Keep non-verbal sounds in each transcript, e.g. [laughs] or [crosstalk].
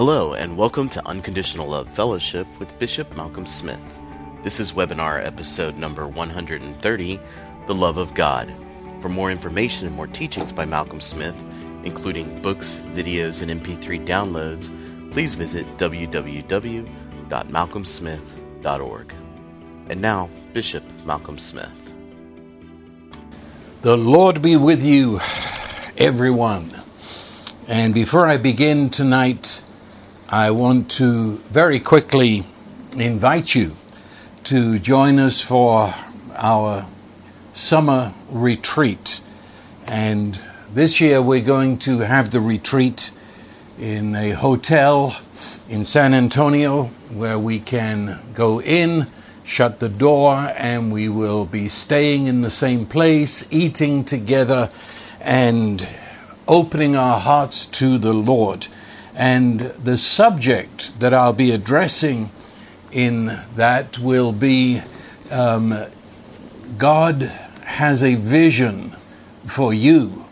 Hello, and welcome to Unconditional Love Fellowship with Bishop Malcolm Smith. This is webinar episode number 130 The Love of God. For more information and more teachings by Malcolm Smith, including books, videos, and MP3 downloads, please visit www.malcolmsmith.org. And now, Bishop Malcolm Smith. The Lord be with you, everyone. And before I begin tonight, I want to very quickly invite you to join us for our summer retreat. And this year we're going to have the retreat in a hotel in San Antonio where we can go in, shut the door, and we will be staying in the same place, eating together, and opening our hearts to the Lord. And the subject that I'll be addressing in that will be um, God has a vision for you.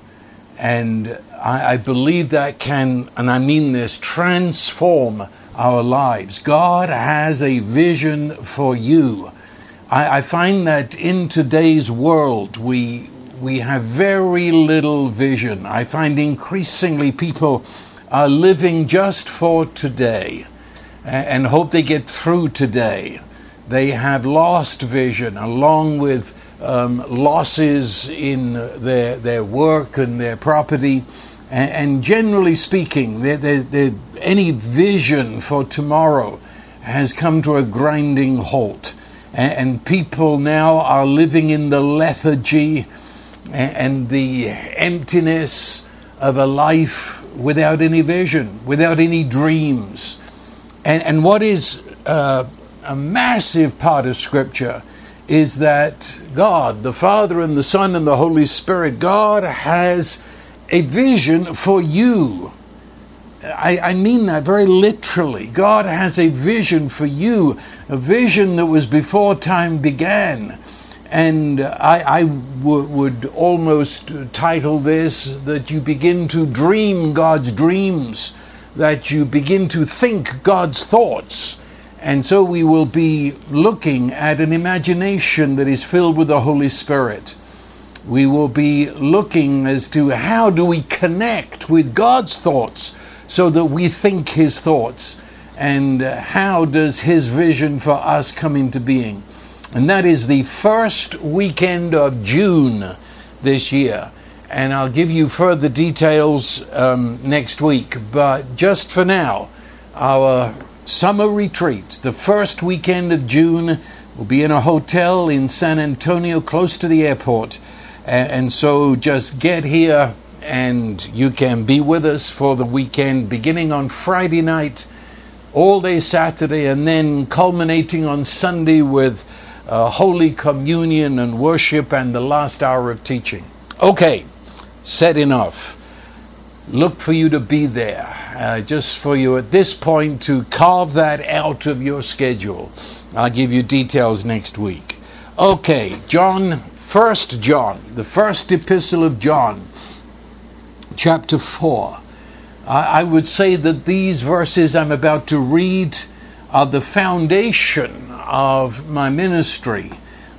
And I, I, believe that can, and I mean this, transform our lives. God has a vision for you. I, I find that in today's world, we, we have very little vision. I find increasingly people are living just for today and hope they get through today. They have lost vision along with um, losses in their, their work and their property. And, and generally speaking, they're, they're, they're, any vision for tomorrow has come to a grinding halt. And, and people now are living in the lethargy and, and the emptiness of a life without any vision, without any dreams. And, and what is uh, a massive part of Scripture is that God, the Father and the Son and the Holy Spirit, God has a vision for you. I, I, mean that very literally. God has a vision for you, a vision that was before time began. And I, would almost title this that you begin to dream God's dreams, that you begin to think God's thoughts. And so we will be looking at an imagination that is filled with the Holy Spirit. We will be looking as to how do we connect with God's thoughts so that we think His thoughts, and how does His vision for us come into being and that is the first weekend of June this year. And I'll give you further details um, next week. But just for now, our summer retreat, the first weekend of June, will be in a hotel in San Antonio, close to the airport. And so just get here and you can be with us for the weekend, beginning on Friday night, all day Saturday, and then culminating on Sunday with uh, Holy Communion and worship and the last hour of teaching. Okay, said enough. Look for you to be there. Uh, just for you at this point to carve that out of your schedule. I'll give you details next week. Okay, John, First John, the first epistle of John, chapter 4. I, I would say that these verses I'm about to read are the foundation of my ministry.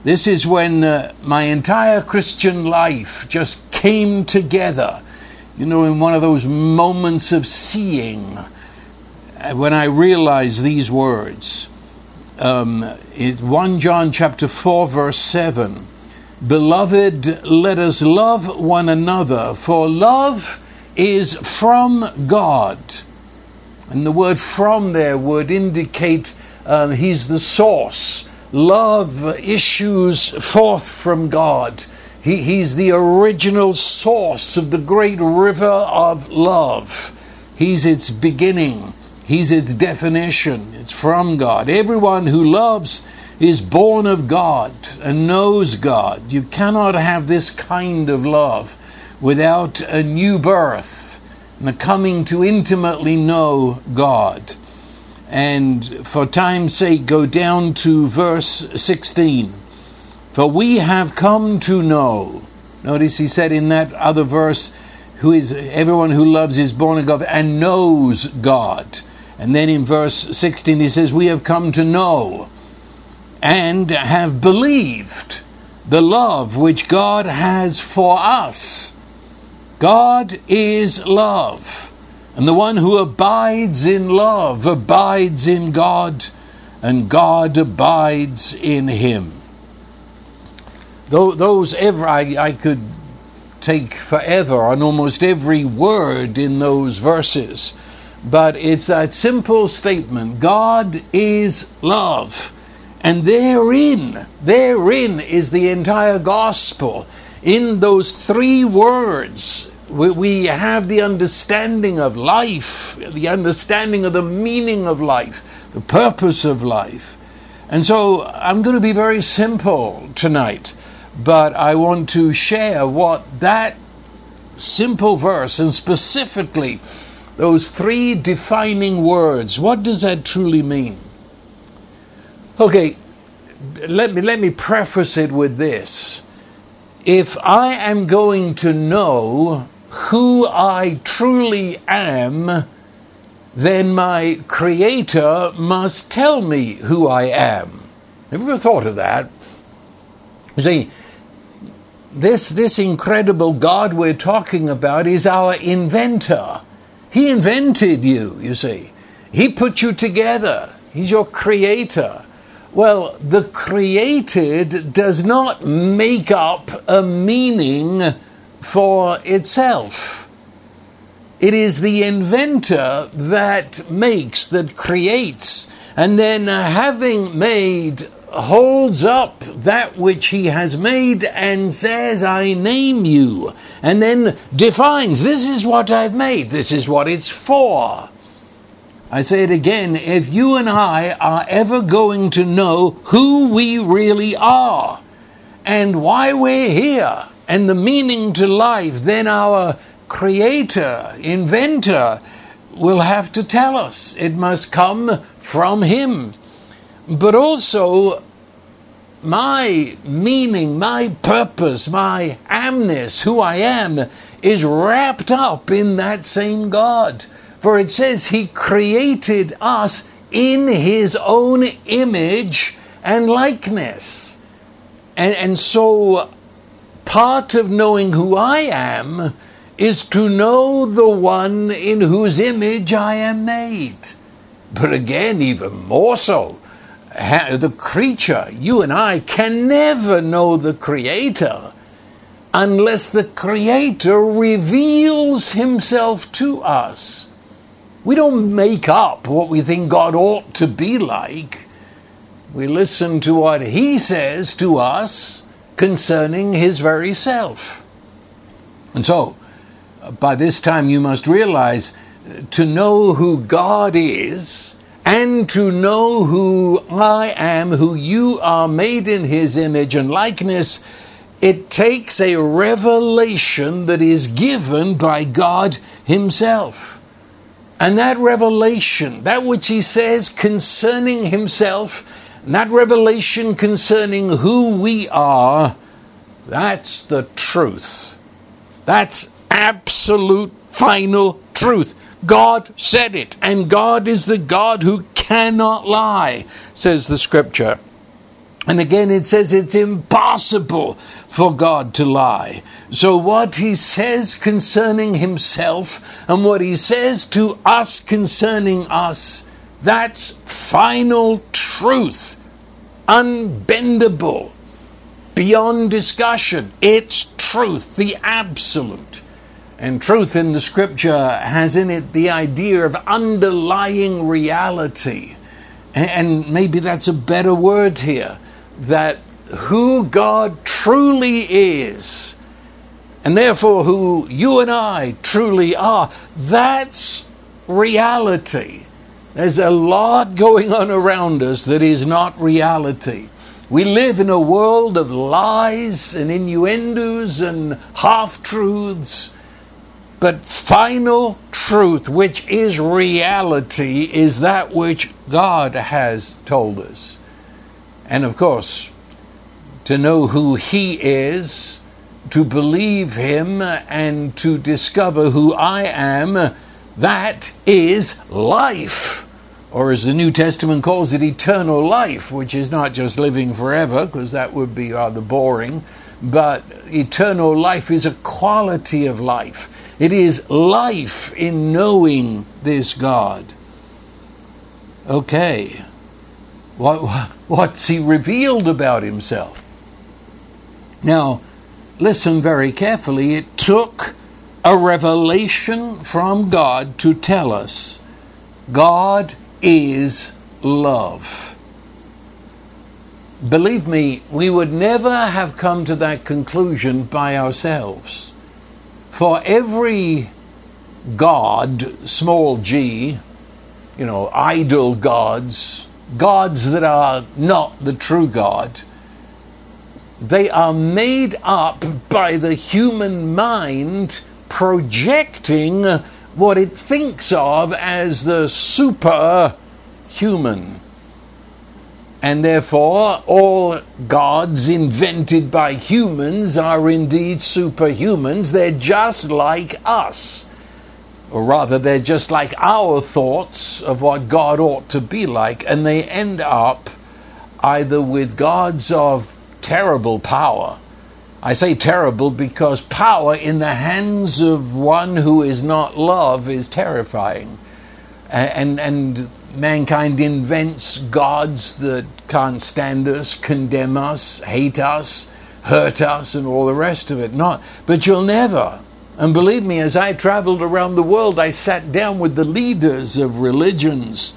This is when uh, my entire Christian life just came together, you know, in one of those moments of seeing uh, when I realized these words. Um, 1 John chapter 4 verse 7 Beloved let us love one another for love is from God and the word from there would indicate um, he's the source. Love issues forth from God. He, he's the original source of the great river of love. He's its beginning. He's its definition. It's from God. Everyone who loves is born of God and knows God. You cannot have this kind of love without a new birth and a coming to intimately know God. And for time's sake, go down to verse 16. For we have come to know. Notice he said in that other verse, who is everyone who loves is born of God and knows God. And then in verse 16 he says, We have come to know and have believed the love which God has for us. God is love. And the one who abides in love abides in God, and God abides in him. Those ever, I, I could take forever on almost every word in those verses, but it's that simple statement God is love. And therein, therein is the entire gospel. In those three words, we have the understanding of life, the understanding of the meaning of life, the purpose of life. And so I'm going to be very simple tonight, but I want to share what that simple verse and specifically those three defining words, what does that truly mean? Okay, let me let me preface it with this. If I am going to know who I truly am, then my Creator must tell me who I am. Have you ever thought of that? You see, this, this incredible God we're talking about is our inventor. He invented you, you see. He put you together. He's your creator. Well, the created does not make up a meaning for itself. It is the inventor that makes, that creates, and then having made, holds up that which he has made and says, I name you, and then defines, this is what I've made, this is what it's for. I say it again, if you and I are ever going to know who we really are and why we're here, and the meaning to life, then our creator, inventor, will have to tell us. It must come from him. But also, my meaning, my purpose, my amness, who I am, is wrapped up in that same God. For it says he created us in his own image and likeness. And, and so part of knowing who I am is to know the one in whose image I am made. But again, even more so, the creature, you and I, can never know the Creator unless the Creator reveals Himself to us. We don't make up what we think God ought to be like. We listen to what He says to us concerning his very self. And so, uh, by this time, you must realize uh, to know who God is and to know who I am, who you are made in his image and likeness, it takes a revelation that is given by God himself. And that revelation, that which he says concerning himself, and that revelation concerning who we are, that's the truth. That's absolute final truth. God said it, and God is the God who cannot lie, says the scripture. And again, it says it's impossible for God to lie. So, what he says concerning himself and what he says to us concerning us that's final truth, unbendable, beyond discussion. It's truth, the absolute. And truth in the scripture has in it the idea of underlying reality. And maybe that's a better word here that who God truly is, and therefore who you and I truly are, that's reality. There's a lot going on around us that is not reality. We live in a world of lies and innuendos and half truths. But final truth, which is reality, is that which God has told us. And of course, to know who He is, to believe Him, and to discover who I am that is life. or as the New Testament calls it, eternal life, which is not just living forever, because that would be rather boring, but eternal life is a quality of life. It is life in knowing this God. Okay, what, what's he revealed about himself? Now, listen very carefully. It took a revelation from God to tell us God is love. Believe me, we would never have come to that conclusion by ourselves. For every God, small g, you know, idol gods, gods that are not the true God, they are made up by the human mind projecting what it thinks of as the superhuman. And therefore, all gods invented by humans are indeed superhumans. They're just like us. Or rather, they're just like our thoughts of what God ought to be like. And they end up either with gods of terrible power. I say terrible because power in the hands of one who is not love is terrifying. And, and mankind invents gods that can't stand us, condemn us, hate us, hurt us, and all the rest of it. Not, but you'll never. And believe me, as I traveled around the world, I sat down with the leaders of religions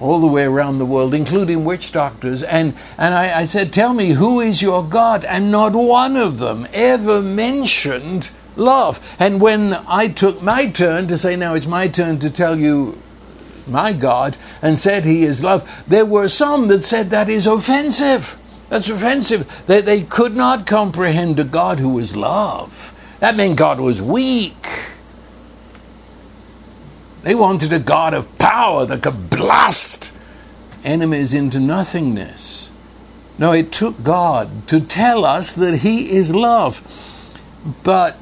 all the way around the world, including witch doctors. And, and I, I, said, Tell me, who is your God? And not one of them ever mentioned love. And when I took my turn to say, Now it's my turn to tell you my God, and said he is love, there were some that said that is offensive. That's offensive. They, they could not comprehend a God who was love. That meant God was weak. They wanted a God of power that could blast enemies into nothingness. No, it took God to tell us that He is love. But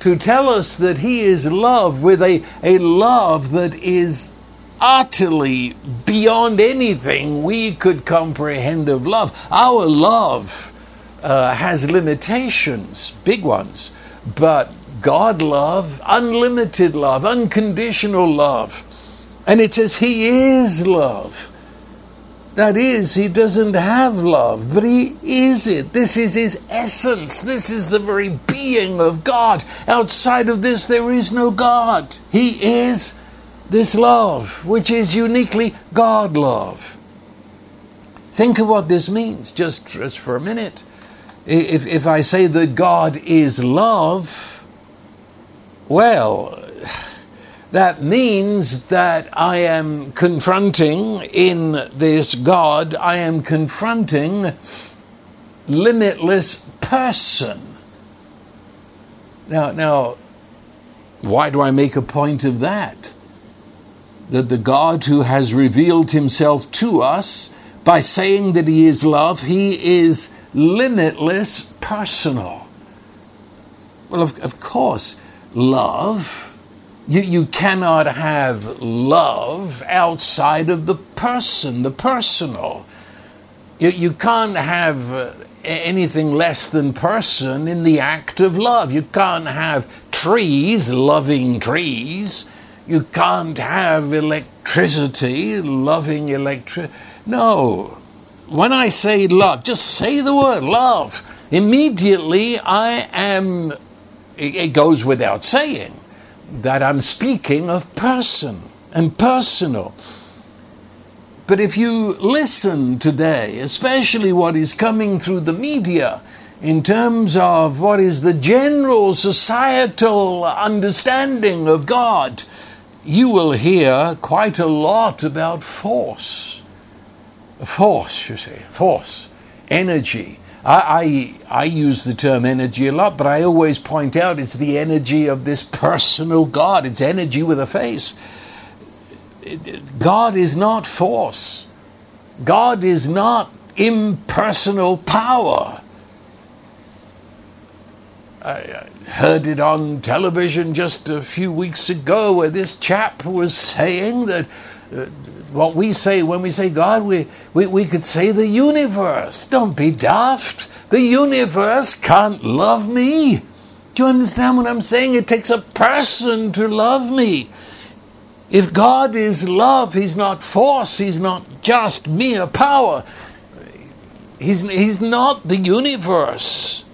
to tell us that He is love with a, a love that is utterly beyond anything we could comprehend of love. Our love uh, has limitations, big ones, but God love, unlimited love, unconditional love. And it says He is love. That is, He doesn't have love, but He is it. This is His essence. This is the very being of God. Outside of this, there is no God. He is this love, which is uniquely God love. Think of what this means just, just for a minute. If, if I say that God is love, well, that means that I am confronting in this God, I am confronting limitless person. Now, now, why do I make a point of that? That the God who has revealed himself to us by saying that he is love, he is limitless personal. Well, of, of course, love. You, you cannot have love outside of the person, the personal. You, you can't have uh, anything less than person in the act of love. You can't have trees loving trees. You can't have electricity loving electricity. No. When I say love, just say the word love. Immediately I am it goes without saying that I'm speaking of person and personal. But if you listen today, especially what is coming through the media, in terms of what is the general societal understanding of God, you will hear quite a lot about force. Force, you see, force, energy, I, I, I use the term energy a lot, but I always point out it's the energy of this [laughs] personal God. It's energy with a face. God is not force. God is not impersonal power. I heard it on television just a few weeks ago where this chap was saying that uh, what we say when we say God, we, we, we could say the universe. Don't be daft. The universe can't love me. Do you understand what I'm saying? It takes a person to love me. If God is love, He's not force, He's not just mere power. He's, he's not the universe.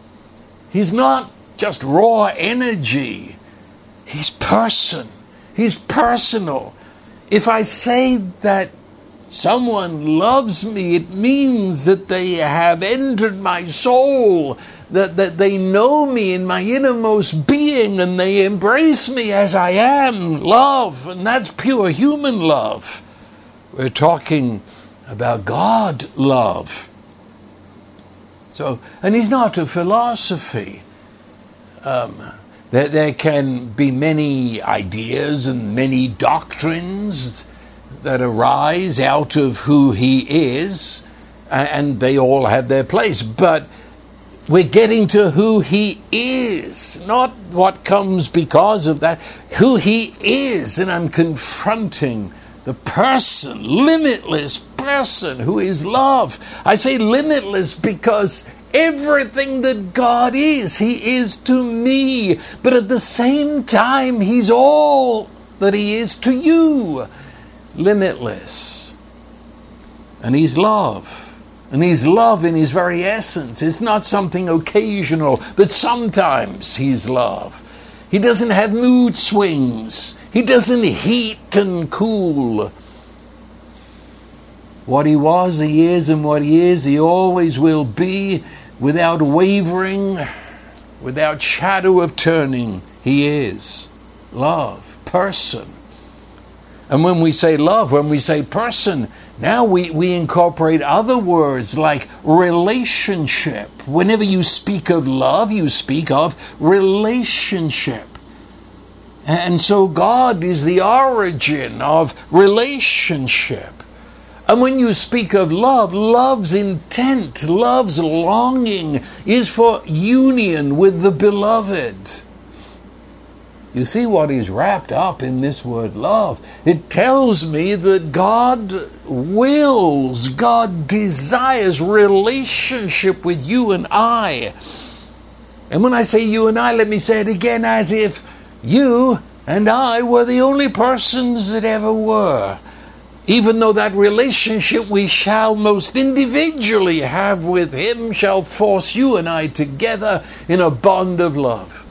He's not just raw energy. He's person. He's personal. If I say that someone loves me, it means that they have entered my soul, that, that they know me in my innermost being and they embrace me as I am. Love, and that's pure human love. We're talking about God love. So, and he's not a philosophy. Um, there, there can be many ideas and many doctrines that arise out of who he is, and they all have their place. But we're getting to who he is, not what comes because of that. Who he is, and I'm confronting the person, limitless person who is love. I say limitless because everything that God is, He is to me, but at the same time, He's all that He is to you. Limitless. And He's love. And He's love in His very essence. It's not something occasional, but sometimes He's love. He doesn't have mood swings. He doesn't heat and cool. What he was, he is, and what he is, he always will be, without wavering, without shadow of turning. He is love, person. And when we say love, when we say person, now we, we incorporate other words like relationship. Whenever you speak of love, you speak of relationship. And so God is the origin of relationship. And when you speak of love, love's intent, love's longing is for union with the beloved. You see what is wrapped up in this word love? It tells me that God wills, God desires relationship with you and I. And when I say you and I, let me say it again as if you and I were the only persons that ever were. Even though that relationship we shall most individually have with Him shall force you and I together in a bond of love.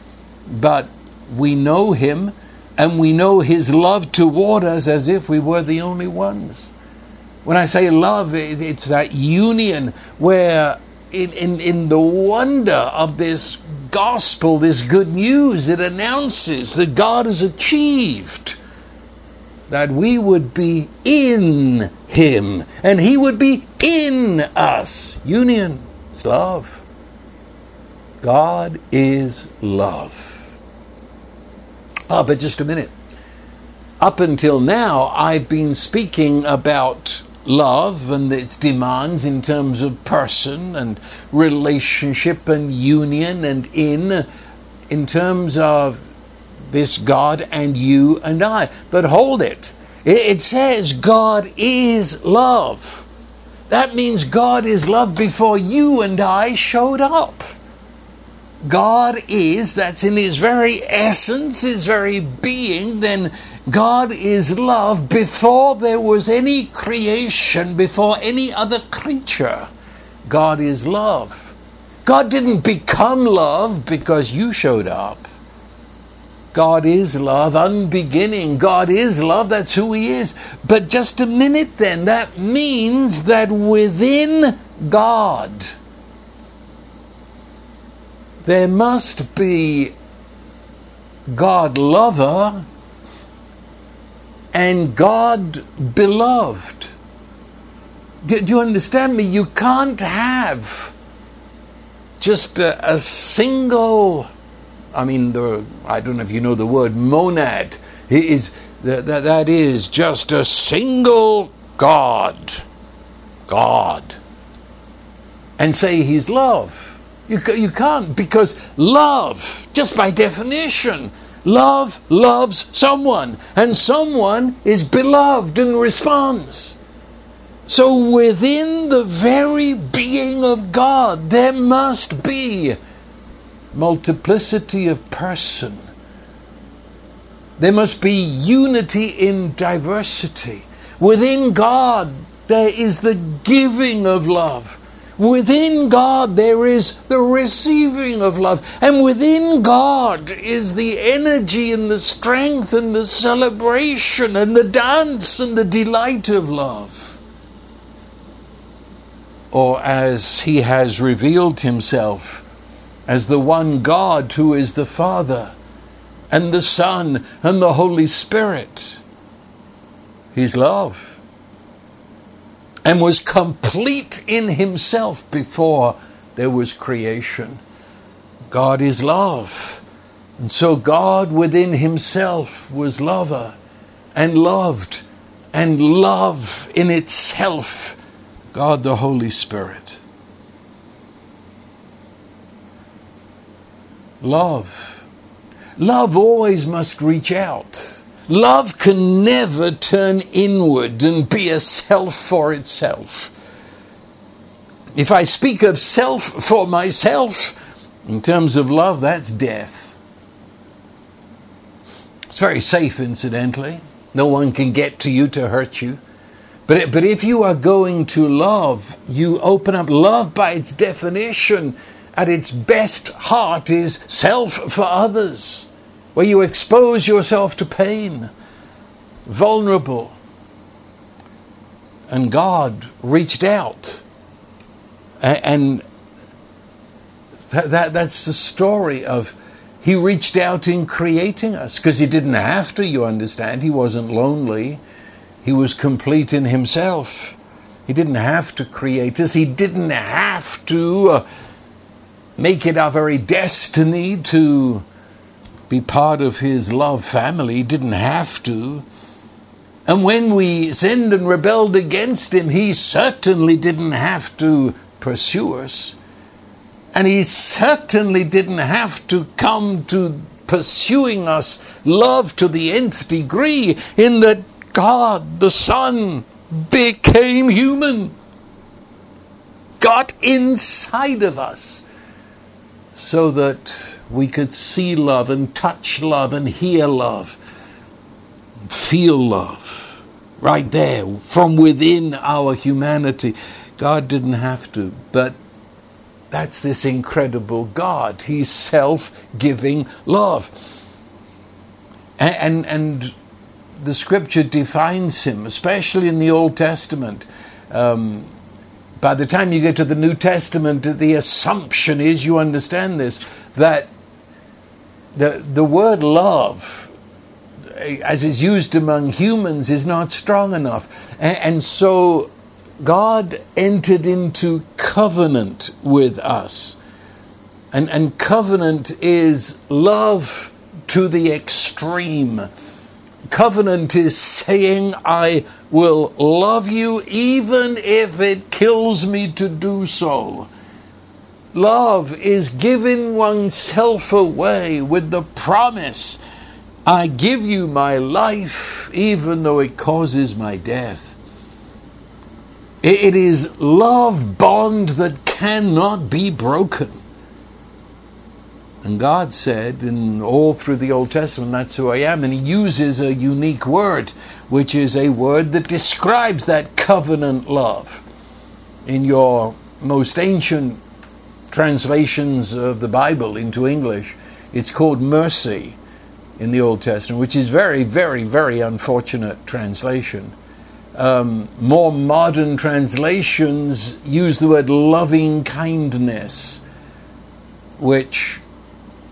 But we know Him and we know His love toward us as if we were the only ones. When I say love, it's that union where, in, in, in the wonder of this gospel, this good news, it announces that God has achieved that we would be in Him and He would be in us. Union is love. God is love. Ah, but just a minute. Up until now, I've been speaking about love and its demands in terms of person and relationship and union and in in terms of this God and you and I. But hold it. It says God is love. That means God is love before you and I showed up. God is, that's in his very essence, his very being, then God is love before there was any creation, before any other creature. God is love. God didn't become love because you showed up. God is love, unbeginning. God is love, that's who He is. But just a minute then, that means that within God, there must be God lover and God beloved. Do, do, you understand me? You can't have just a, a single, I mean, the, I don't know if you know the word monad. It is, that, that, that is just a single God. God. And say he's love. You, you can't, because love, just by definition, Love loves someone, and someone is beloved and responds. So within the very being of God, there must be multiplicity of person. There must be unity in diversity. Within God, there is the giving of love. Within God, there is the receiving of love. And within God is the energy and the strength and the celebration and the dance and the delight of love. Or as He has revealed Himself as the one God who is the Father and the Son and the Holy Spirit. His love and was complete in himself before there was creation. God is love. And so God within himself was lover and loved, and love in itself, God the Holy Spirit. Love. Love always must reach out. Love can never turn inward and be a self for itself. If I speak of self for myself, in terms of love, that's death. It's very safe, incidentally. No one can get to you to hurt you. But, but if you are going to love, you open up love by its definition. At its best heart is self for others where you expose yourself to pain, vulnerable. And God reached out. And that, that, that's the story of He reached out in creating us because He didn't have to, you understand. He wasn't lonely, He was complete in Himself. He didn't have to create us, He didn't have to uh, make it our very destiny to be part of his love family, didn't have to. And when we sinned and rebelled against him, he certainly didn't have to pursue us. And he certainly didn't have to come to pursuing us love to the nth degree, in that God, the Son, became human, got inside of us, so that we could see love and touch love and hear love, feel love right there from within our humanity. God didn't have to, but that's this incredible God. He's self giving love. And, and, and, the scripture defines him, especially in the Old Testament. Um, by the time you get to the New Testament, the assumption is, you understand this, that the, the word love, as is used among humans, is not strong enough. And, and so God entered into covenant with us. And, and covenant is love to the extreme. Covenant is saying, I will love you even if it kills me to do so. Love is giving oneself away with the promise I give you my life even though it causes my death. It is love bond that cannot be broken. And God said, and all through the Old Testament, that's who I am. And He uses a unique word, which is a word that describes that covenant love. In your most ancient translations of the Bible into English, it's called mercy in the Old Testament, which is very, very, very unfortunate translation. Um, more modern translations use the word loving kindness, which,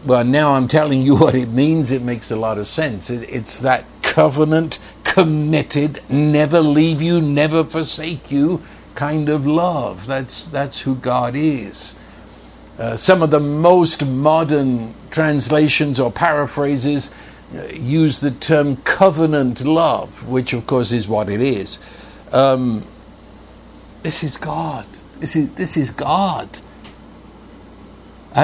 well, now I'm telling you [laughs] what it means. It makes a lot of sense. It, it's that covenant, committed, never leave you, never forsake you kind of love. That's that's who God is. Uh, some of the most modern translations or paraphrases uh, use the term covenant love, which of course is what it is. Um, this is God. This is, this is God.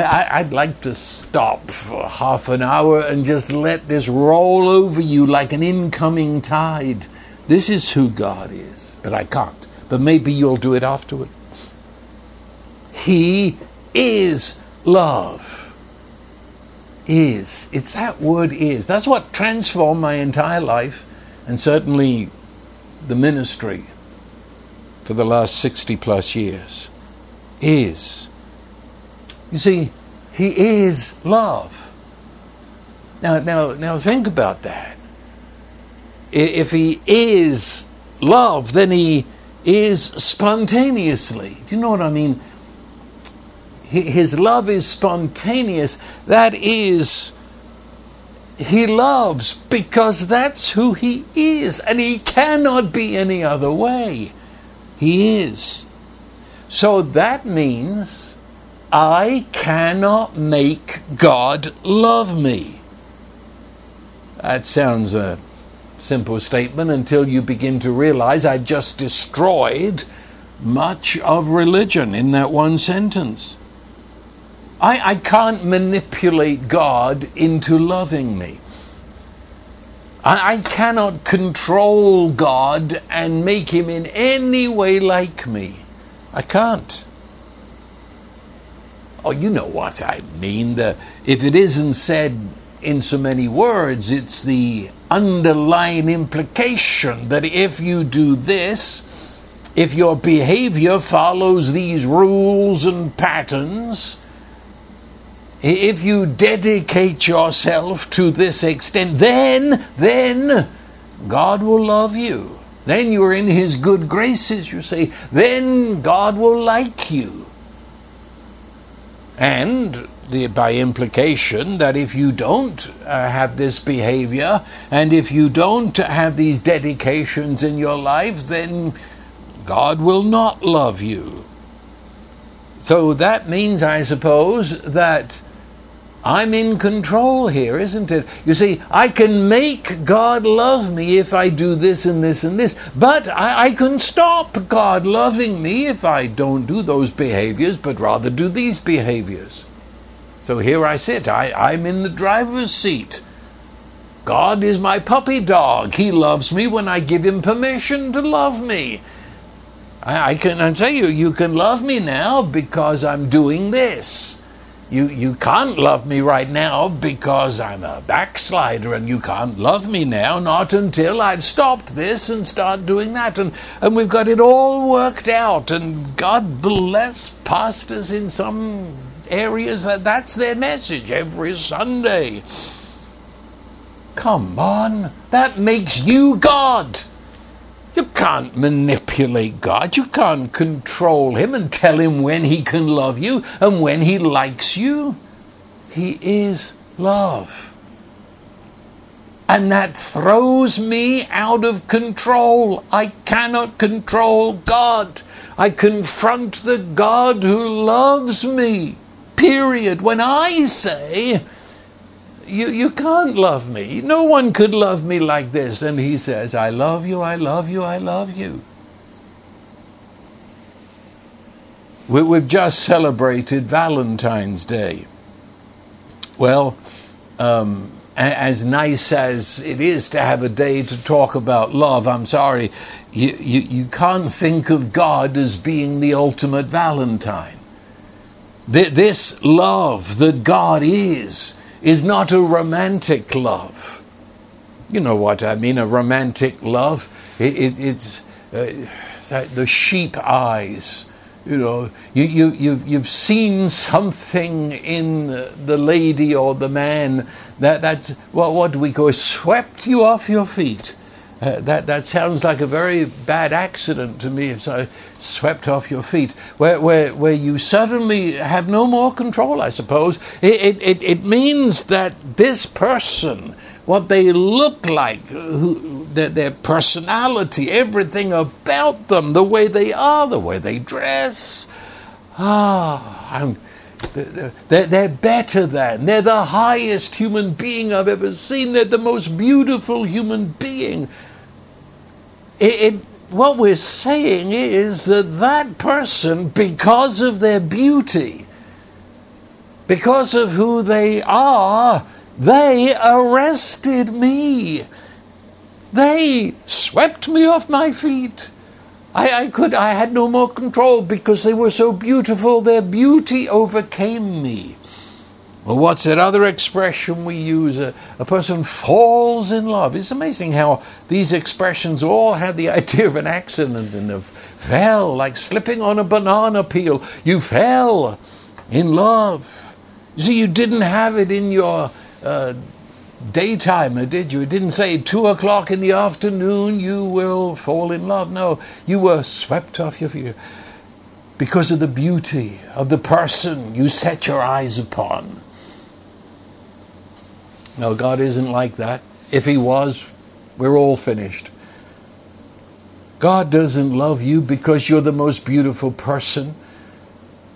I, would like to stop for half an hour and just let this roll over you like an incoming tide. This is who God is. But I can't. But maybe you'll do it afterward. He is love. Is. It's that word is. That's what transformed my entire life and certainly the ministry for the last 60 plus years. Is. You see, He is love. Now, now, now think about that. If He is love, then He is spontaneously. Do you know what I mean? His love is spontaneous. That is, He loves because that's who He is, and He cannot be any other way. He is. So that means I cannot make God love me. That sounds a simple statement until you begin to realize I just destroyed much of religion in that one sentence. I, I can't manipulate God into loving me. I, I cannot control God and make him in any way like me. I can't. Oh, you know what I mean. The, if it isn't said in so many words, it's the underlying implication that if you do this, if your behavior follows these rules and patterns, if you dedicate yourself to this extent, then, then God will love you. Then you are in His good graces, you say. Then God will like you. And the, by implication, that if you don't uh, have this behavior and if you don't have these dedications in your life, then God will not love you. So that means, I suppose, that I'm in control here, isn't it? You see, I can make God love me if I do this and this and this, but I, I, can stop God loving me if I don't do those behaviors, but rather do these behaviors. So here I sit, I, I'm in the driver's seat. God is my puppy dog. He loves me when I give him permission to love me. I, I can I say you, you can love me now because I'm doing this you, you can't love me right now because I'm a backslider, and you can't love me now, not until I've stopped this and start doing that. And, and we've got it all worked out, and God bless pastors in some areas that that's their message every Sunday. Come on, that makes you God. You can't manipulate God. You can't control Him and tell Him when He can love you and when He likes you. He is love. And that throws me out of control. I cannot control God. I confront the God who loves me. Period. When I say, you, you can't love me. No one could love me like this. And he says, I love you, I love you, I love you. We, we've just celebrated Valentine's Day. Well, um, as nice as it is to have a day to talk about love, I'm sorry, you, you, you can't think of God as being the ultimate Valentine. This love that God is is not a romantic love. You know what I mean, a romantic love. It, it, it's uh, the sheep eyes. You know, you, you, you've, you've seen something in the lady or the man that, that's, what do we call, swept you off your feet. Uh, that that sounds like a very bad accident to me. If so, swept off your feet, where where where you suddenly have no more control. I suppose it it, it means that this person, what they look like, who, their, their personality, everything about them, the way they are, the way they dress, ah, I'm. They're, they're better than. They're the highest human being I've ever seen. They're the most beautiful human being. It, it, what we're saying is that that person, because of their beauty, because of who they are, they arrested me. They swept me off my feet. I, I could I had no more control because they were so beautiful, their beauty overcame me. What's that other expression we use? A, a person falls in love. It's amazing how these expressions all had the [laughs] idea of an accident and of fell, like slipping on a banana peel. You fell in love. You see, you didn't have it in your uh, daytimer, did you? It didn't say two o'clock in the afternoon you will fall in love. No, you were swept off your feet because of the beauty of the person you set your eyes upon. No, God isn't like that. If He was, we're all finished. God doesn't love you because you're the most beautiful person,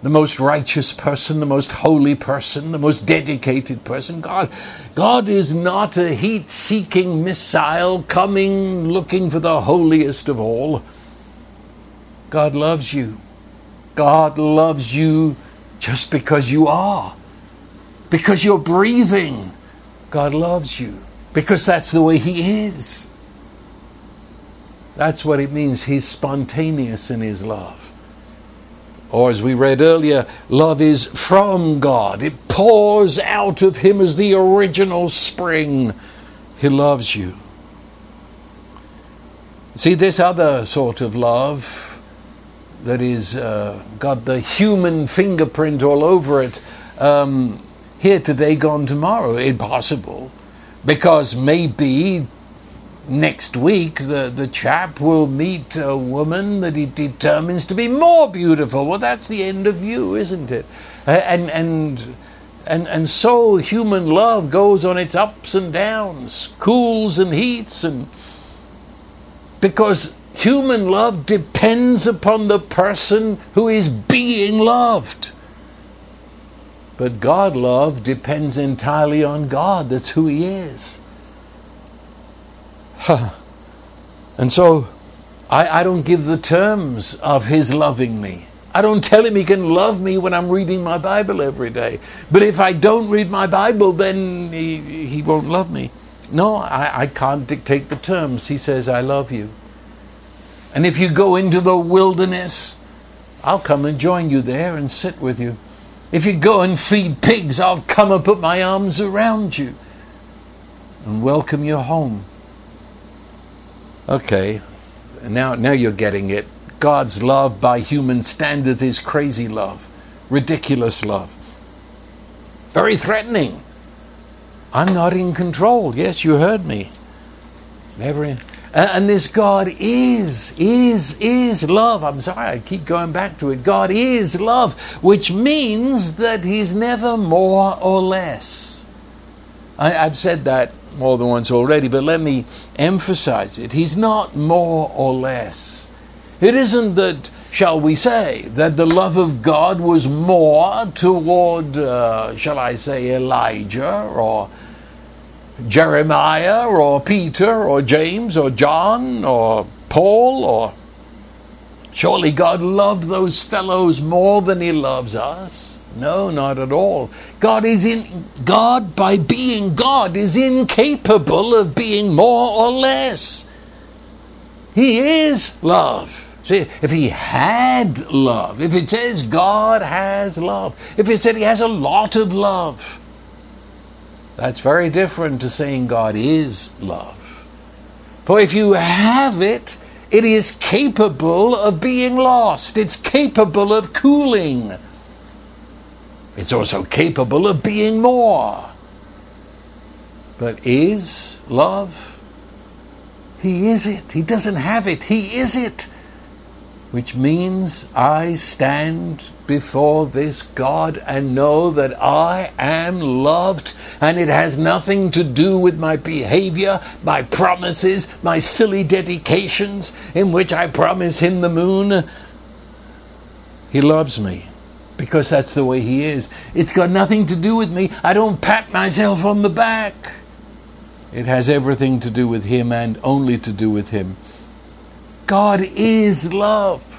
the most righteous person, the most holy person, the most dedicated person. God, God is not a heat seeking missile coming looking for the holiest of all. God loves you. God loves you just because you are, because you're breathing God loves you because that's the way He is. That's what it means. He's spontaneous in His love. Or, as we read earlier, love is from God. It pours out of Him as the original spring. He loves you. See, this other sort of love that is uh, got the human fingerprint all over it. Um, here today, gone tomorrow. Impossible. Because maybe next week the, the chap will meet a woman that he determines to be more beautiful. Well, that's the end of you, isn't it? Uh, and, and, and, and so human love goes on its ups and downs, cools and heats, and because human love depends upon the person who is being loved. But God love depends entirely on God. That's who He is. and so I, I don't give the terms of His loving me. I don't tell Him He can love me when I'm reading my Bible every day. But if I don't read my Bible, then He, he won't love me. No, I, I can't dictate the terms. He says, I love you. And if you go into the wilderness, I'll come and join you there and sit with you. If you go and feed pigs, I'll come and put my arms around you and welcome you home. Okay, now, now you're getting it. God's love by human standards is crazy love, ridiculous love, very threatening. I'm not in control. Yes, you heard me. Never in. And this God is, is, is love. I'm sorry, I keep going back to it. God is love, which means that He's never more or less. I, have said that more than once already, but let me emphasize it. He's not more or less. It isn't that, shall we say, that the love of God was more toward, uh, shall I say, Elijah or Jeremiah or Peter or James or John or Paul or surely God loved those fellows more than he loves us. No, not at all. God is in God by being God is incapable of being more or less. He is love. See, if he had love, if it says God has love, if it said he has a lot of love, that's very different to saying God is love. For if you have it, it is capable of being lost. It's capable of cooling. It's also capable of being more. But is love? He is it. He doesn't have it. He is it. Which means I stand before this God and know that I am loved, and it has nothing to do with my behavior, my promises, my silly dedications in which I promise Him the moon. He loves me because that's the way He is. It's got nothing to do with me. I don't pat myself on the back. It has everything to do with Him and only to do with Him. God is love.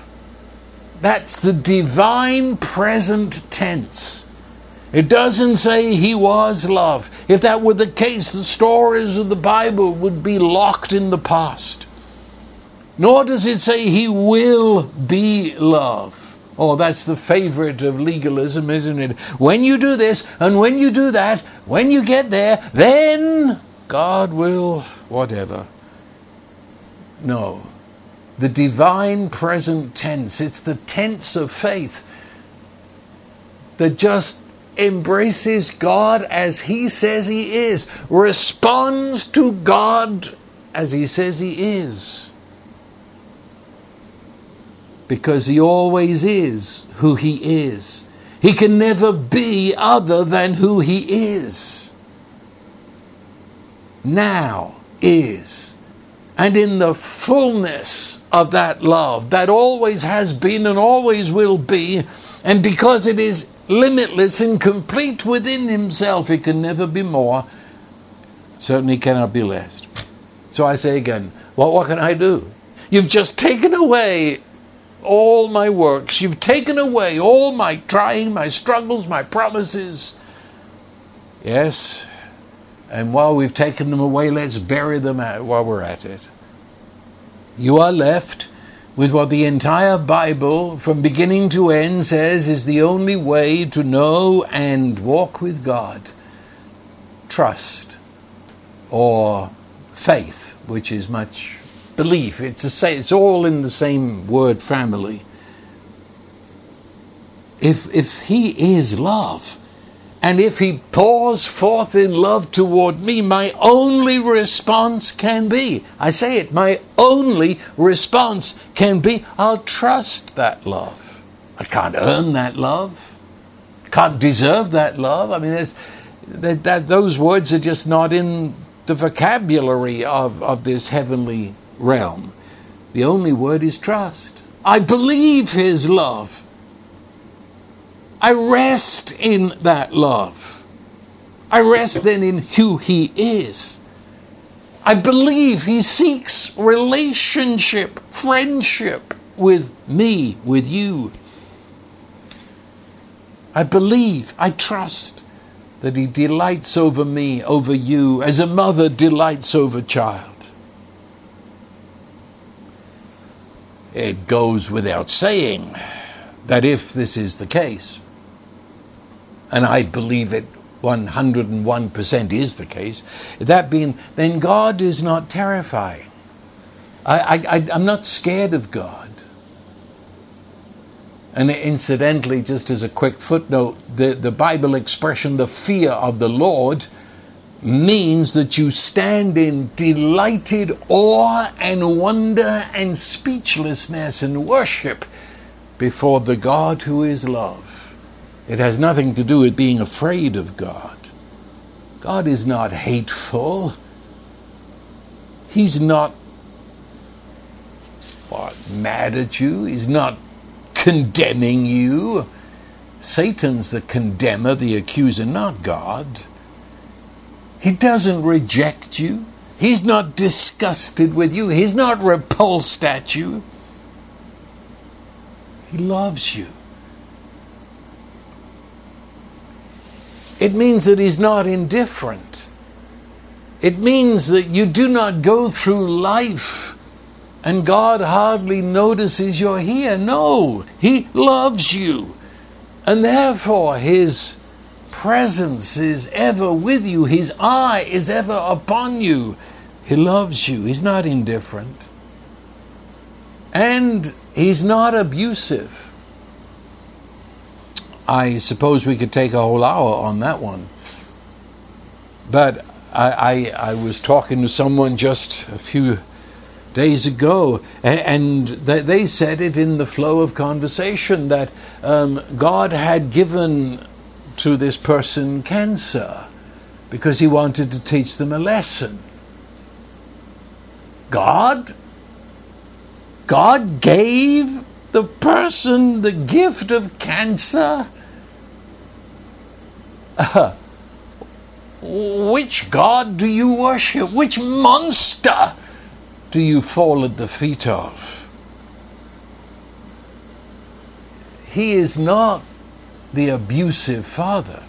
That's the divine present tense. It doesn't say he was love. If that were the case, the stories of the Bible would be locked in the past. Nor does it say he will be love. Oh, that's the favorite of legalism, isn't it? When you do this and when you do that, when you get there, then God will whatever. No. The divine present tense, it's the tense of faith that just embraces God as He says He is, responds to God as He says He is. Because He always is who He is. He can never be other than who He is. Now is. And in the fullness of that love that always has been and always will be, and because it is limitless and complete within himself. It can never be more, certainly cannot be less. So I say again, well, what can I do? You've just taken away all my works. You've taken away all my trying, my struggles, my promises. Yes, and while we've taken them away, let's bury them while we're at it. You are left with what the entire Bible, from beginning to end, says is the only way to know and walk with God trust or faith, which is much belief. It's, a, it's all in the same word family. If, if He is love, and if he pours forth in love toward me, my only response can be I say it, my only response can be I'll trust that love. I can't earn that love, can't deserve that love. I mean, that, that, those words are just not in the vocabulary of, of this heavenly realm. The only word is trust. I believe his love. I rest in that love. I rest then in who He is. I believe He seeks relationship, friendship with me, with you. I believe, I trust that He delights over me, over you, as a mother delights over child. It goes without saying that if this is the case, and I believe it 101% is the case, that being, then God is not terrifying. I, I, I'm not scared of God. And incidentally, just as a quick footnote, the, the Bible expression, the fear of the Lord, means that you stand in delighted awe and wonder and speechlessness and worship before the God who is love. It has nothing to do with being afraid of God. God is not hateful. He's not what, mad at you. He's not condemning you. Satan's the condemner, the accuser, not God. He doesn't reject you. He's not disgusted with you. He's not repulsed at you. He loves you. It means that He's not indifferent. It means that you do not go through life and God hardly notices you're here. No, He loves you. And therefore, His presence is ever with you, His eye is ever upon you. He loves you, He's not indifferent. And He's not abusive. I suppose we could take a whole hour on that one. But I, I, I was talking to someone just a few days ago, and, they said it in the flow of conversation that um, God had given to this person cancer because he wanted to teach them a lesson. God? God gave the person the gift of cancer? Uh, [laughs] which God do you worship? Which monster do you fall at the feet of? He is not the abusive father.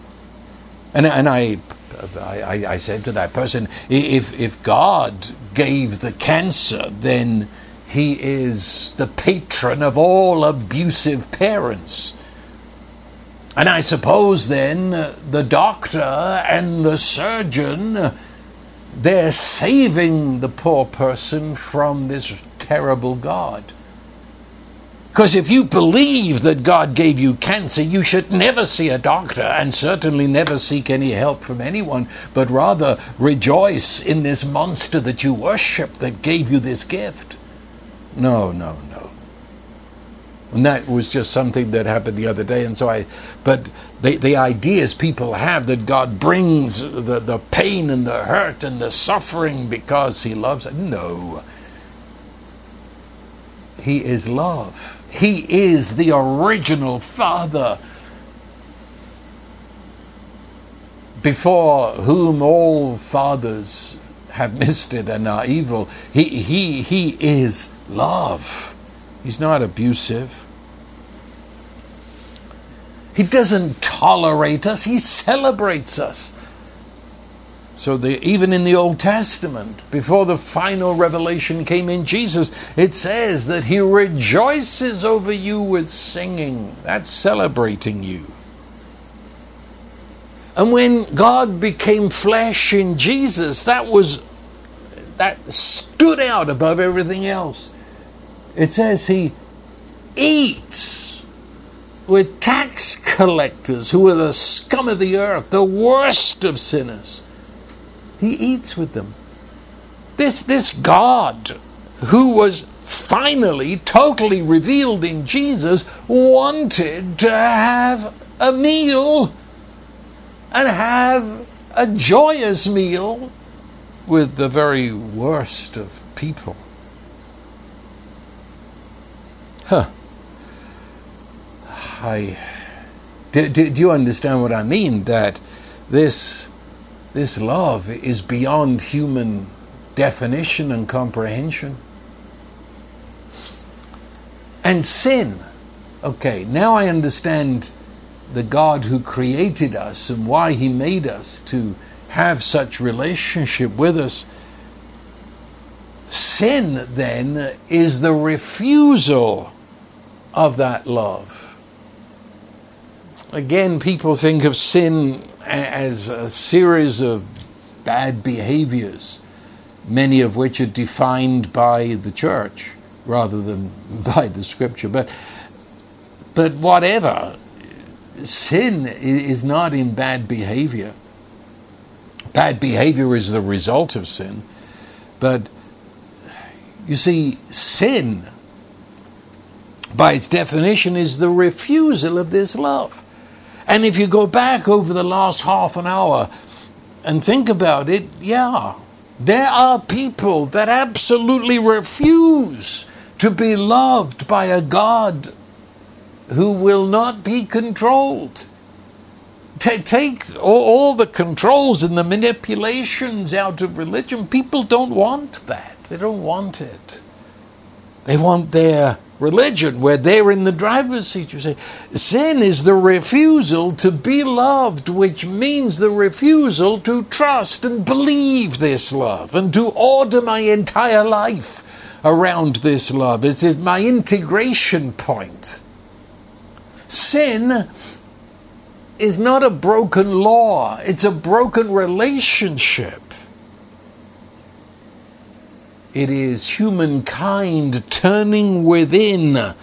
And, and I, I, I said to that person, if, if God gave the cancer, then he is the patron of all abusive parents. And I suppose then uh, the doctor and the surgeon, uh, they're saving the poor person from this terrible God. Because if you believe that God gave you cancer, you should never see a doctor and certainly never seek any help from anyone, but rather rejoice in this monster that you worship that gave you this gift. No, no, no. And that was just something that happened the other day. And so I, but the, the ideas people have that God brings the, the pain and the hurt and the suffering because He loves. No. He is love. He is the original Father before whom all fathers have [laughs] missed it and are evil. He, he, he is love. He's not abusive. He doesn't tolerate us, he celebrates us. So the, even in the Old Testament, before the final revelation came in Jesus, it says that he rejoices over you with singing. That's celebrating you. And when God became flesh in Jesus, that was that stood out above everything else. It says he eats with tax collectors who are the scum of the earth, the worst of sinners. He eats with them. This, this God who was finally totally revealed in Jesus wanted to have a meal and have a joyous meal with the very worst of people. Huh. I do, do, do, you understand what I mean? That this this love is beyond human definition and comprehension. And sin. Okay, now I understand the God who created us and why he made us to have such relationship with us. Sin then is the refusal of that love. Again, people think of sin as a series of bad behaviors, many of which are defined by the church rather than [laughs] by the scripture. But, but whatever, sin is not in bad behavior. Bad behavior is the result of sin. But you see, sin by its definition, is the refusal of this love. And if you go back over the last half an hour and think about it, yeah, there are people that absolutely refuse to be loved by a God who will not be controlled. To take all the controls and the manipulations out of religion. People don't want that. They don't want it. They want their religion where they're in the driver's seat. You say, sin is the refusal to be loved, which means the refusal to trust and believe this love and to order my entire life around this love. It is my integration point. Sin is not a broken law, it's a broken relationship. It is humankind turning within,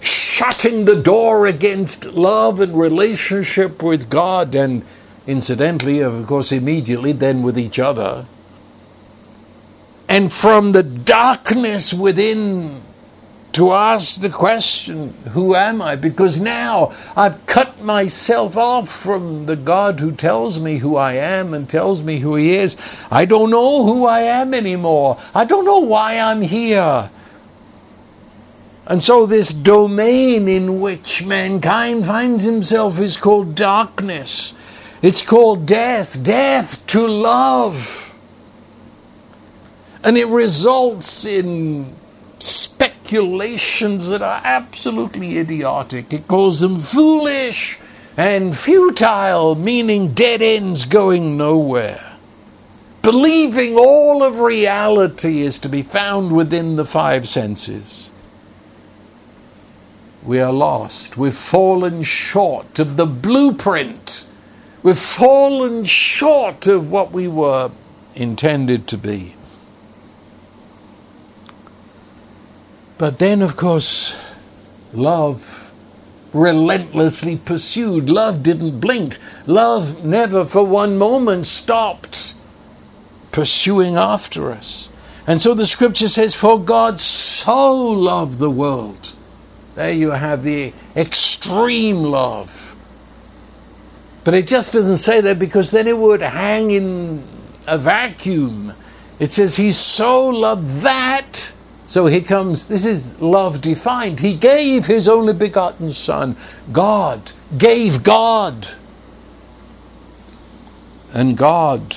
shutting the door against love and relationship with God, and incidentally, of course, immediately then with each other. And from the darkness within, to ask the question, Who am I? Because now I've cut myself off from the God who tells me who I am and tells me who He is. I don't know who I am anymore. I don't know why I'm here. And so, this domain in which mankind finds himself is called darkness. It's called death, death to love. And it results in speculations that are absolutely idiotic. It calls them foolish and futile, meaning dead ends going nowhere. Believing all of reality is to be found within the five senses. We are lost. We've fallen short of the blueprint. We've fallen short of what we were intended to be. But then, of course, love relentlessly pursued. Love didn't blink. Love never for one moment stopped pursuing after us. And so the scripture says, For God so loved the world. There you have the extreme love. But it just doesn't say that because then it would hang in a vacuum. It says, He so loved that so here comes, this is love defined. He gave his only begotten Son. God gave God. And God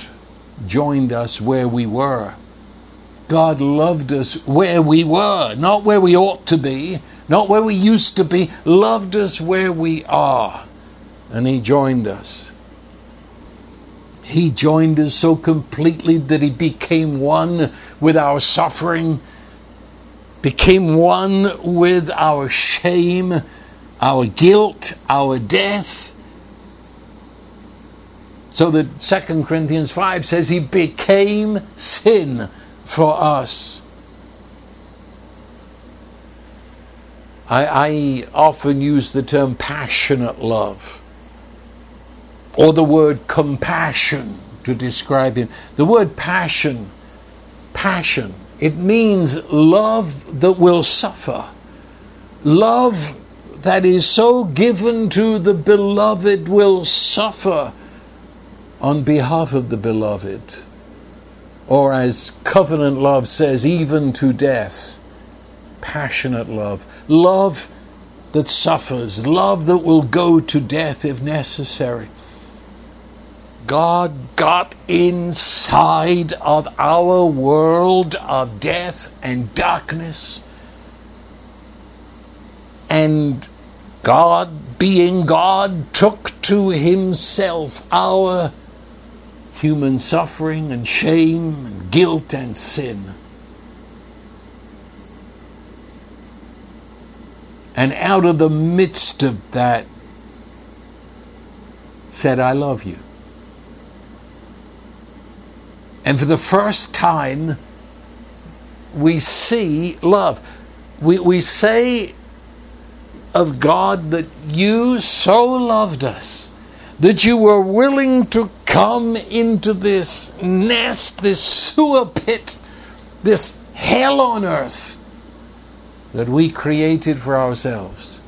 joined us where we were. God loved us where we were, not where we ought to be, not where we used to be, loved us where we are. And He joined us. He joined us so completely that He became one with our suffering became one with our shame, our guilt, our death. So that 2 Corinthians 5 says he became sin for us. I, I often use the term passionate love or the word compassion to describe him. The word passion, passion, it means love that will suffer. Love that is so given to the beloved will suffer on behalf of the beloved. Or as covenant love says, even to death. Passionate love. Love that suffers. Love that will go to death if necessary. God got inside of our world of death and darkness. And God, being God, took to himself our human suffering and shame and guilt and sin. And out of the midst of that, said, I love you. And for the first time, we see love. We, we say of God that you so loved us that you were willing to come into this nest, this sewer pit, this hell on earth that we created for ourselves.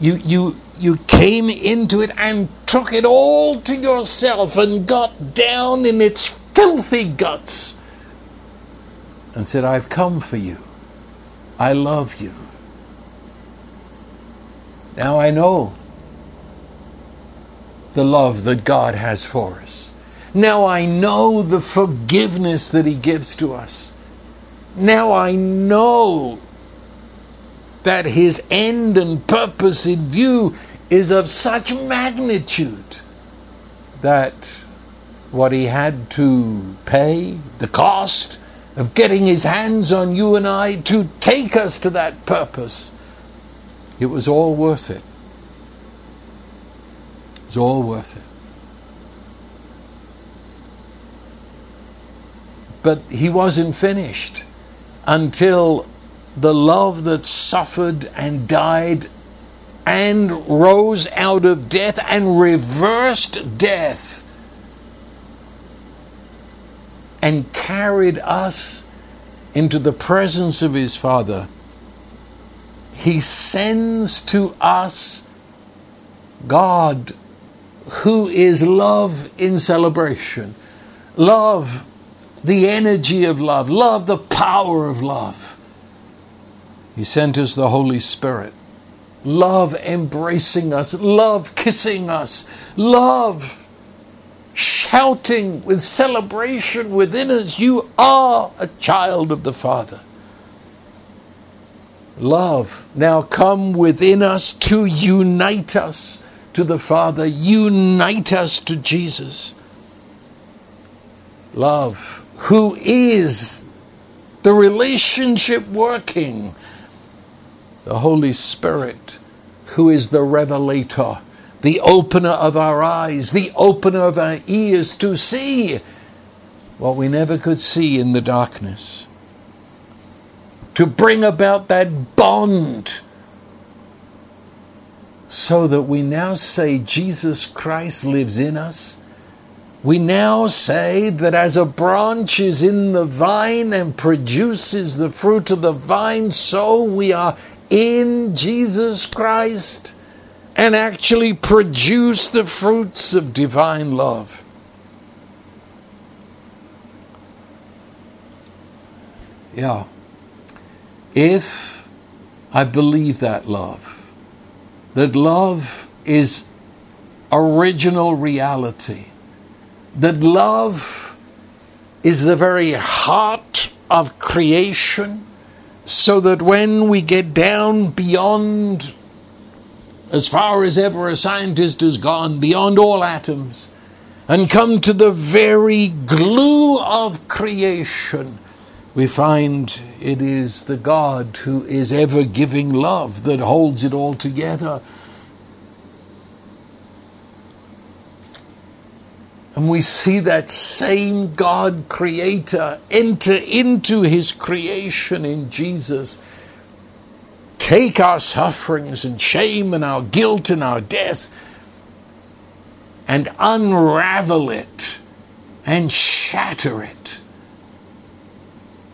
You, you, you came into it and took it all to yourself and got down in its filthy guts and said, I've come for you. I love you. Now I know the love that God has for us. Now I know the forgiveness that He gives to us. Now I know that His end and purpose in view is of such magnitude that what he had to pay, the cost of getting his hands on you and I to take us to that purpose, it was all worth it. It was all worth it. But he wasn't finished until the love that suffered and died and rose out of death and reversed death and carried us into the presence of his Father, he sends to us God who is love in celebration. Love, the energy of love. Love, the power of love. He sent us the Holy Spirit. Love embracing us. Love kissing us. Love shouting with celebration within us, You are a child of the Father. Love now come within us to unite us, to the Father, unite us to Jesus. Love, who is the relationship working, the Holy Spirit, who is the revelator, the opener of our eyes, the opener of our ears to see what we never could see in the darkness, to bring about that bond so that we now say Jesus Christ lives in us. We now say that as a branch is in the vine and produces the fruit of the vine, so we are in Jesus Christ and actually produce the fruits of divine love. Yeah. If I believe that love, that love is original reality, that love is the very heart of creation, so that when we get down beyond, as far as ever a scientist has gone, beyond all atoms, and come to the very glue of creation, we find it is the God who is ever giving love that holds it all together. And we see that same God creator enter into his creation in Jesus. Take our sufferings and shame and our guilt and our death and unravel it and shatter it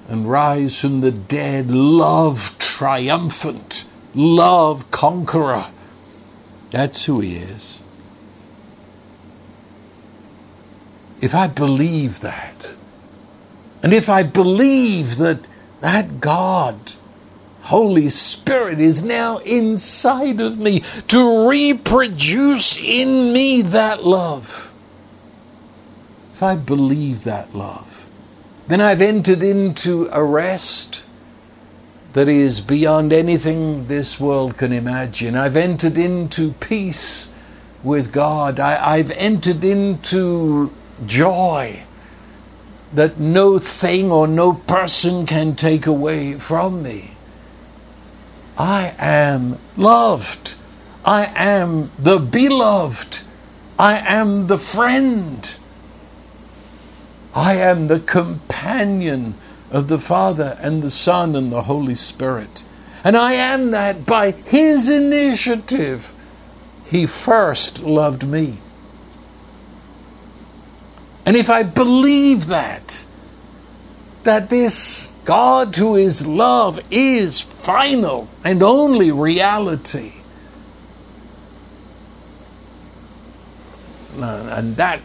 and rise from the dead, love triumphant, love conqueror. That's who he is. If I believe that, and if I believe that that God, Holy Spirit, is now inside of me to reproduce in me that love, if I believe that love, then I've entered into a rest that is beyond anything this world can imagine. I've entered into peace with God. I, have entered into joy that no thing or no person can take away from me. I am loved. I am the beloved. I am the friend. I am the companion of the Father and the Son and the Holy Spirit. And I am that by His initiative. He first loved me. And if I believe that, that this God who is love is final and only reality, and that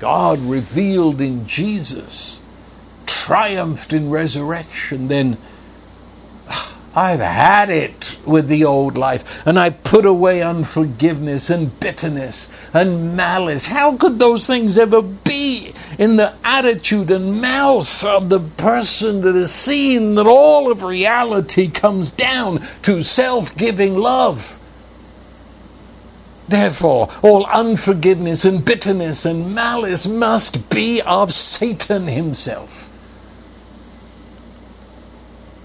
God revealed in Jesus, triumphed in resurrection, then ah, I've had it with the old life, and I put away unforgiveness and bitterness and malice. How could those things ever be in the attitude and mouth of the person that has seen that all of reality comes down to self giving love? Therefore, all unforgiveness and bitterness and malice must be of Satan himself.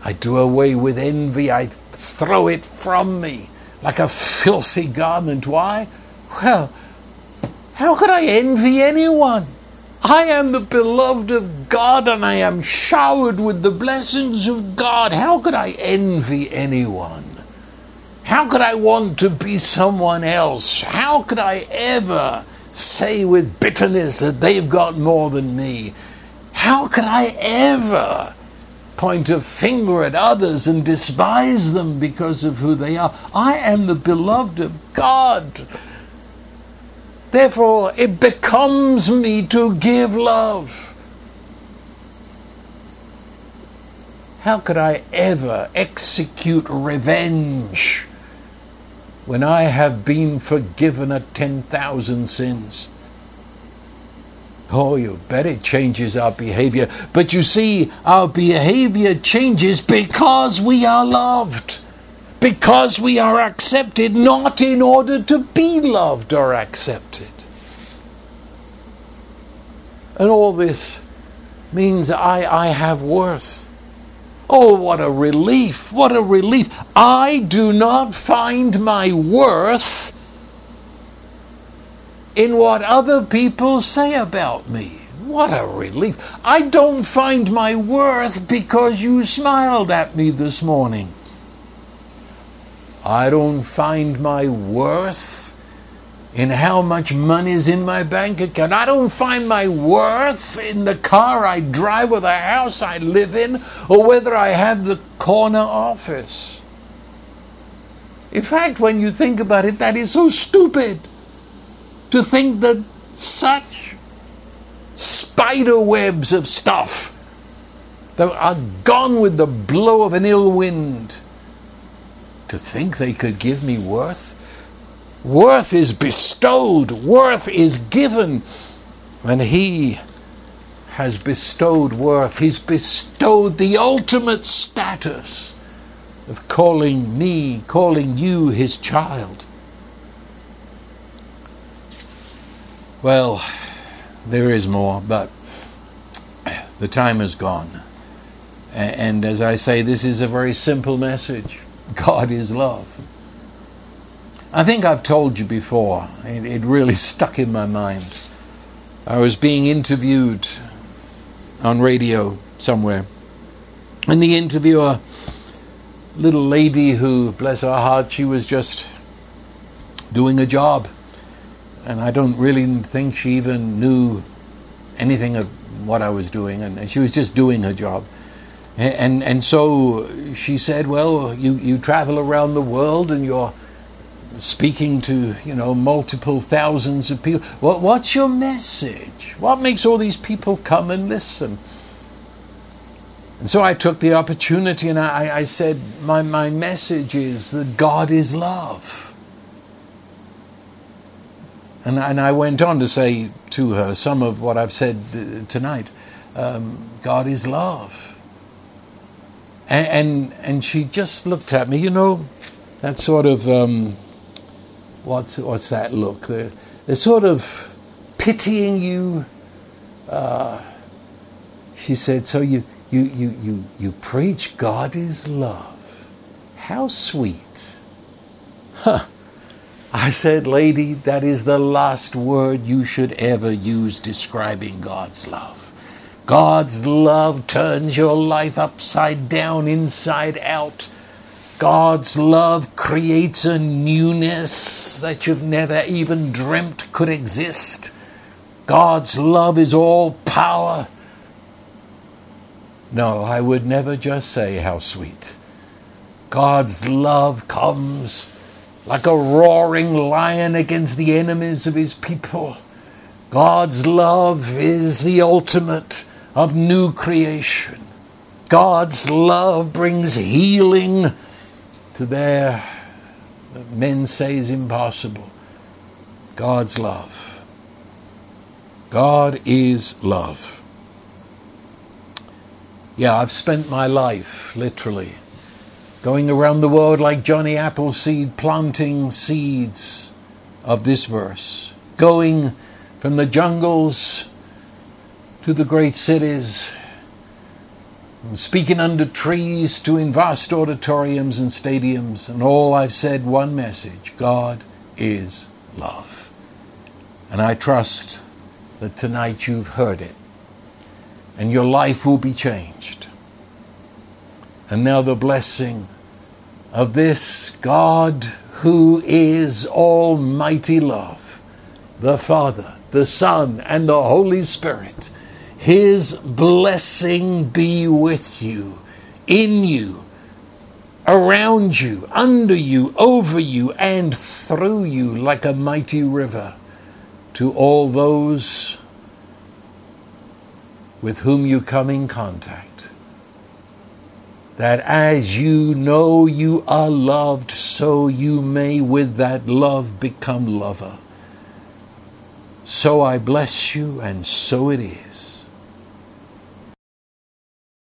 I do away with envy, I throw it from me like a filthy garment. Why? Well, how could I envy anyone? I am the beloved of God and I am showered with the blessings of God. How could I envy anyone? How could I want to be someone else? How could I ever say with bitterness that they've got more than me? How could I ever point a finger at others and despise them because of who they are? I am the beloved of God. Therefore, it becomes me to give love. How could I ever execute revenge? when I have been forgiven of 10,000 sins. Oh, you bet it changes our behavior. But you see, our behavior changes because we are loved. Because we are accepted, not in order to be loved or accepted. And all this means I, I have worth. Oh, what a relief! What a relief! I do not find my worth in what other people say about me. What a relief. I don't find my worth because you smiled at me this morning. I don't find my worth in how much money is in my bank account. I don't find my worth in the car I drive or the house I live in or whether I have the corner office. In fact, when you think about it, that is so stupid to think that such spider webs of stuff that are gone with the blow of an ill wind, to think they could give me worth Worth is bestowed, worth is given. And He has bestowed worth. He's bestowed the ultimate status of calling me, calling you His child. Well, there is more, but the time is gone. And as I say, this is a very simple message God is love. I think I've told you before, it, it really [laughs] stuck in my mind. I was being interviewed on radio somewhere, and the interviewer, little lady who, bless her heart, she was just doing a job. And I don't really think she even knew anything of what I was doing, and she was just doing her job. And, and, so she said, Well, you, you travel around the world and you're speaking to you know multiple thousands of people what, what's your message? What makes all these people come and listen? And so i took the opportunity and i, I said my, my message is that god is love. And, and i went on to say to her some of what i've said uh, tonight um, god is love and, and, and she just looked at me you know that sort of um, what's what's that look? They're, they're sort of pitying you. Uh, she said, "So you you you you you preach God is love? How sweet." Huh. I said, "Lady, that is the last word you should ever use describing God's love." God's love turns your life upside down, inside out. God's love creates a newness that you've never even dreamt could exist. God's love is all power. No, I would never just say how sweet. God's love comes like a roaring lion against the enemies of his people. God's love is the ultimate of new creation. God's love brings healing to there that men say is impossible. God's love. God is love. Yeah, I've spent my life, literally, going around the world like Johnny Appleseed, planting seeds of this verse, going from the jungles to the great cities, speaking under trees to in vast auditoriums and stadiums, and all I've said one message God is love. And I trust that tonight you've heard it, and your life will be changed. And now the blessing of this God who is Almighty Love, the Father, the Son, and the Holy Spirit his blessing be with you, in you, around you, under you, over you, and through you like a mighty river to all those with whom you come in contact. That as you know you are loved, so you may with that love become lover. So I bless you, and so it is.